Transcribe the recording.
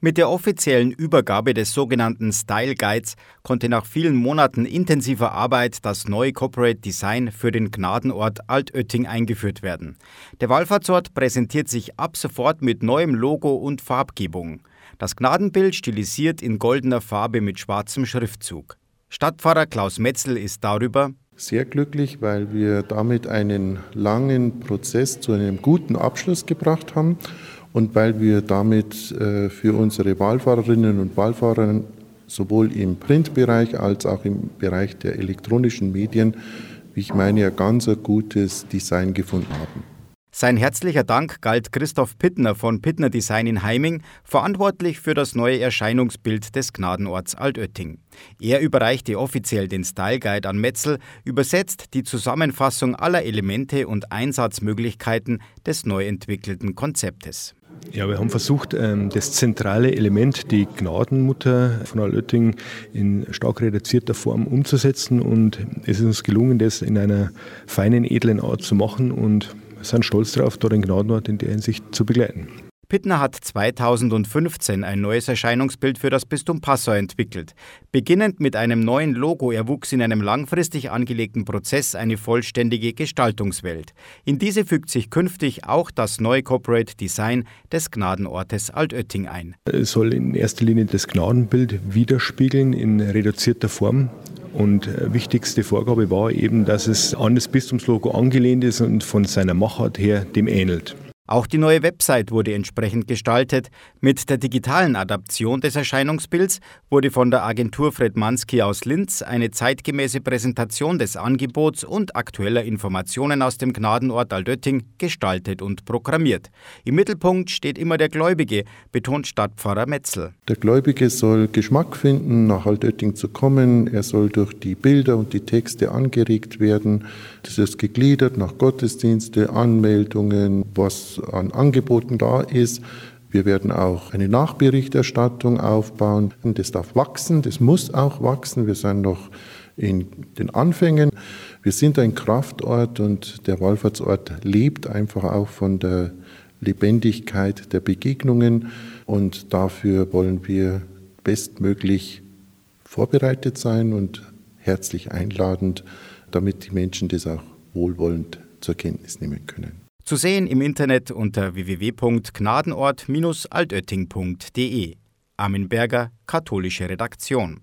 Mit der offiziellen Übergabe des sogenannten Style Guides konnte nach vielen Monaten intensiver Arbeit das neue Corporate Design für den Gnadenort Altötting eingeführt werden. Der Wallfahrtsort präsentiert sich ab sofort mit neuem Logo und Farbgebung. Das Gnadenbild stilisiert in goldener Farbe mit schwarzem Schriftzug. Stadtpfarrer Klaus Metzel ist darüber sehr glücklich, weil wir damit einen langen Prozess zu einem guten Abschluss gebracht haben und weil wir damit äh, für unsere Wahlfahrerinnen und Wahlfahrer sowohl im Printbereich als auch im Bereich der elektronischen Medien, wie ich meine, ein ganz gutes Design gefunden haben. Sein herzlicher Dank galt Christoph Pittner von Pittner Design in Heiming, verantwortlich für das neue Erscheinungsbild des Gnadenorts Altötting. Er überreichte offiziell den Style Guide an Metzel, übersetzt die Zusammenfassung aller Elemente und Einsatzmöglichkeiten des neu entwickelten Konzeptes. Ja, wir haben versucht, ähm, das zentrale Element, die Gnadenmutter von Altötting, in stark reduzierter Form umzusetzen und es ist uns gelungen, das in einer feinen, edlen Art zu machen und sind stolz darauf, da den Gnadenort in der Hinsicht zu begleiten. Pittner hat 2015 ein neues Erscheinungsbild für das Bistum Passau entwickelt. Beginnend mit einem neuen Logo erwuchs in einem langfristig angelegten Prozess eine vollständige Gestaltungswelt. In diese fügt sich künftig auch das neue Corporate Design des Gnadenortes Altötting ein. Es soll in erster Linie das Gnadenbild widerspiegeln in reduzierter Form. Und äh, wichtigste Vorgabe war eben, dass es an das Bistumslogo angelehnt ist und von seiner Machart her dem ähnelt. Auch die neue Website wurde entsprechend gestaltet. Mit der digitalen Adaption des Erscheinungsbilds wurde von der Agentur Fredmanski aus Linz eine zeitgemäße Präsentation des Angebots und aktueller Informationen aus dem Gnadenort Aldötting gestaltet und programmiert. Im Mittelpunkt steht immer der Gläubige, betont Stadtpfarrer Metzel. Der Gläubige soll Geschmack finden, nach Aldötting zu kommen. Er soll durch die Bilder und die Texte angeregt werden. Das ist gegliedert nach Gottesdienste, Anmeldungen, an Angeboten da ist. Wir werden auch eine Nachberichterstattung aufbauen. Das darf wachsen, das muss auch wachsen. Wir sind noch in den Anfängen. Wir sind ein Kraftort und der Wallfahrtsort lebt einfach auch von der Lebendigkeit der Begegnungen und dafür wollen wir bestmöglich vorbereitet sein und herzlich einladend, damit die Menschen das auch wohlwollend zur Kenntnis nehmen können. Zu sehen im Internet unter www.gnadenort-altötting.de. Armin Berger, katholische Redaktion.